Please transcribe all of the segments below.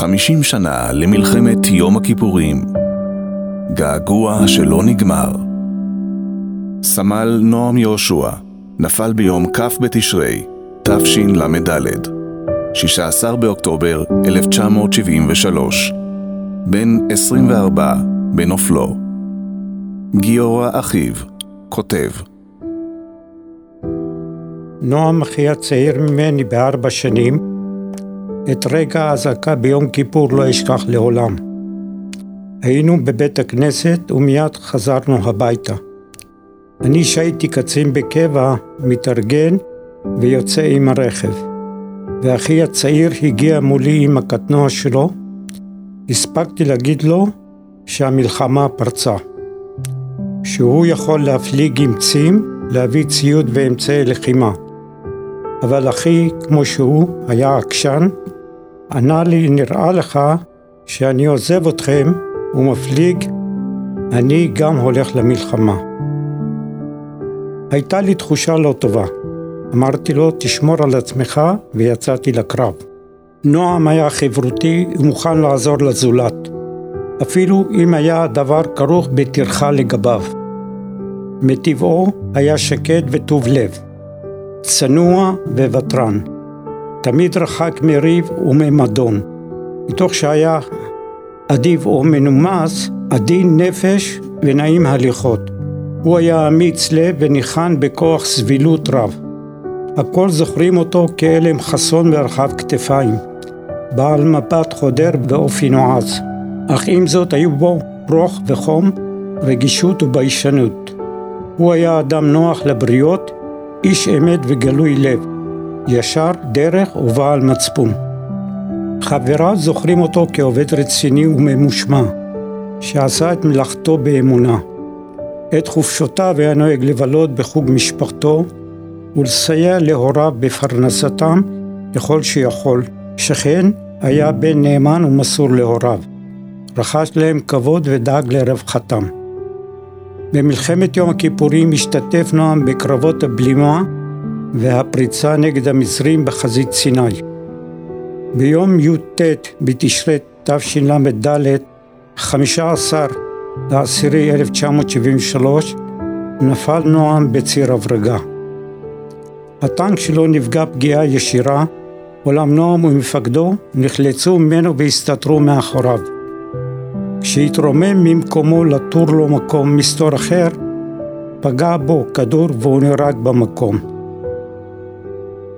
חמישים שנה למלחמת יום הכיפורים. געגוע שלא נגמר. סמל נועם יהושע נפל ביום כ' בתשרי, תשל"ד, 16 באוקטובר 1973, בן 24 בנופלו. גיורא אחיו כותב נועם אחי הצעיר ממני בארבע שנים, את רגע האזעקה ביום כיפור לא אשכח לעולם. היינו בבית הכנסת ומיד חזרנו הביתה. אני שהייתי קצין בקבע, מתארגן ויוצא עם הרכב. ואחי הצעיר הגיע מולי עם הקטנוע שלו. הספקתי להגיד לו שהמלחמה פרצה. שהוא יכול להפליג עם צים, להביא ציוד ואמצעי לחימה. אבל אחי, כמו שהוא, היה עקשן, ענה לי, נראה לך שאני עוזב אתכם ומפליג, אני גם הולך למלחמה. הייתה לי תחושה לא טובה. אמרתי לו, תשמור על עצמך, ויצאתי לקרב. נועם היה חברותי ומוכן לעזור לזולת, אפילו אם היה הדבר כרוך בטרחה לגביו. מטבעו היה שקט וטוב לב. צנוע וותרן. תמיד רחק מריב וממדון. מתוך שהיה אדיב או מנומס, עדין נפש ונעים הליכות. הוא היה אמיץ לב וניחן בכוח סבילות רב. הכל זוכרים אותו כאלם חסון ורחב כתפיים, בעל מבט חודר באופי נועז, אך עם זאת היו בו רוך וחום, רגישות וביישנות. הוא היה אדם נוח לבריות, איש אמת וגלוי לב, ישר, דרך ובעל מצפון. חבריו זוכרים אותו כעובד רציני וממושמע, שעשה את מלאכתו באמונה. את חופשותיו היה נוהג לבלות בחוג משפחתו ולסייע להוריו בפרנסתם ככל שיכול, שכן היה בן נאמן ומסור להוריו. רכש להם כבוד ודאג לרווחתם. במלחמת יום הכיפורים השתתף נועם בקרבות הבלימה והפריצה נגד המצרים בחזית סיני. ביום י"ט בתשרי תשל"ד, 15 באוקטובר 1973, נפל נועם בציר הברגה. הטנק שלו נפגע פגיעה ישירה, אולם נועם ומפקדו נחלצו ממנו והסתתרו מאחוריו. כשהתרומם ממקומו לתור לו מקום מסתור אחר, פגע בו כדור והוא נהרג במקום.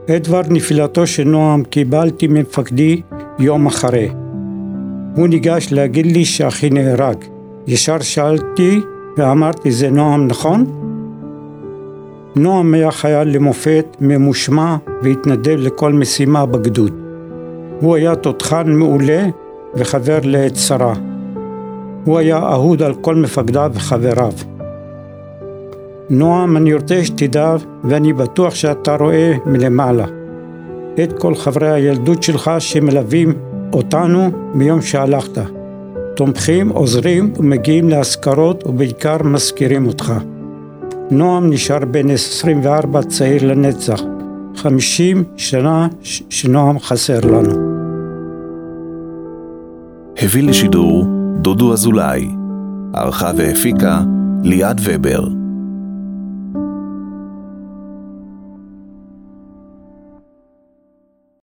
את דבר נפילתו של נועם קיבלתי ממפקדי יום אחרי. הוא ניגש להגיד לי שאחי נהרג. ישר שאלתי ואמרתי, זה נועם נכון? נועם היה חייל למופת, ממושמע והתנדב לכל משימה בגדוד. הוא היה תותחן מעולה וחבר לעת צרה. הוא היה אהוד על כל מפקדיו וחבריו. נועם, אני רוצה שתדע, ואני בטוח שאתה רואה מלמעלה, את כל חברי הילדות שלך שמלווים אותנו מיום שהלכת. תומכים, עוזרים ומגיעים לאזכרות ובעיקר מזכירים אותך. נועם נשאר בן 24 צעיר לנצח, 50 שנה שנועם חסר לנו. הביא לשידור דודו אזולאי, ערכה והפיקה ליעד ובר.